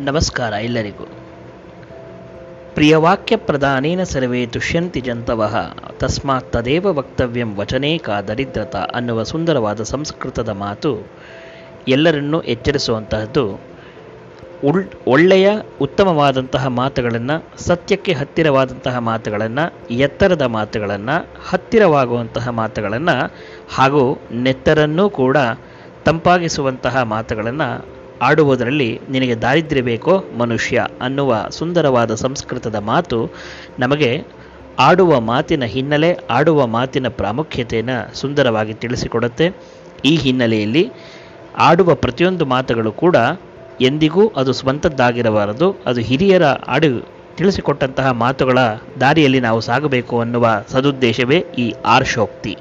ನಮಸ್ಕಾರ ಎಲ್ಲರಿಗೂ. ಪ್ರಿಯವಾಕ್ಯ ಪ್ರಧಾನೇನ ಸರ್ವೇ ದುಷ್ಯಂತಿ ಜಂತವಃ, ತಸ್ಮಾತ್ ತದೇವ ವಕ್ತವ್ಯಂ ವಚನೇ ಕಾ ದರಿದ್ರತ ಅನ್ನುವ ಸುಂದರವಾದ ಸಂಸ್ಕೃತದ ಮಾತು ಎಲ್ಲರನ್ನೂ ಎಚ್ಚರಿಸುವಂತಹದ್ದು. ಉಳ್, ಒಳ್ಳೆಯ, ಉತ್ತಮವಾದಂತಹ ಮಾತುಗಳನ್ನು, ಸತ್ಯಕ್ಕೆ ಹತ್ತಿರವಾದಂತಹ ಮಾತುಗಳನ್ನು, ಎತ್ತರದ ಮಾತುಗಳನ್ನು, ಹತ್ತಿರವಾಗುವಂತಹ ಮಾತುಗಳನ್ನು ಹಾಗೂ ನೆತ್ತರನ್ನೂ ಕೂಡ ತಂಪಾಗಿಸುವಂತಹ ಮಾತುಗಳನ್ನು ಆಡುವುದರಲ್ಲಿ ನಿನಗೆ ದಾರಿದ್ರ್ಯ ಬೇಕೋ ಮನುಷ್ಯ ಅನ್ನುವ ಸುಂದರವಾದ ಸಂಸ್ಕೃತದ ಮಾತು ನಮಗೆ ಆಡುವ ಮಾತಿನ ಹಿನ್ನೆಲೆ, ಆಡುವ ಮಾತಿನ ಪ್ರಾಮುಖ್ಯತೆಯನ್ನು ಸುಂದರವಾಗಿ ತಿಳಿಸಿಕೊಡುತ್ತೆ. ಈ ಹಿನ್ನೆಲೆಯಲ್ಲಿ ಆಡುವ ಪ್ರತಿಯೊಂದು ಮಾತುಗಳು ಕೂಡ ಎಂದಿಗೂ ಅದು ಸ್ವಂತದ್ದಾಗಿರಬಾರದು. ಅದು ಹಿರಿಯರ ಆಡು ತಿಳಿಸಿಕೊಟ್ಟಂತಹ ಮಾತುಗಳ ದಾರಿಯಲ್ಲಿ ನಾವು ಸಾಗಬೇಕು ಅನ್ನುವ ಸದುದ್ದೇಶವೇ ಈ ಆರ್ಷೋಕ್ತಿ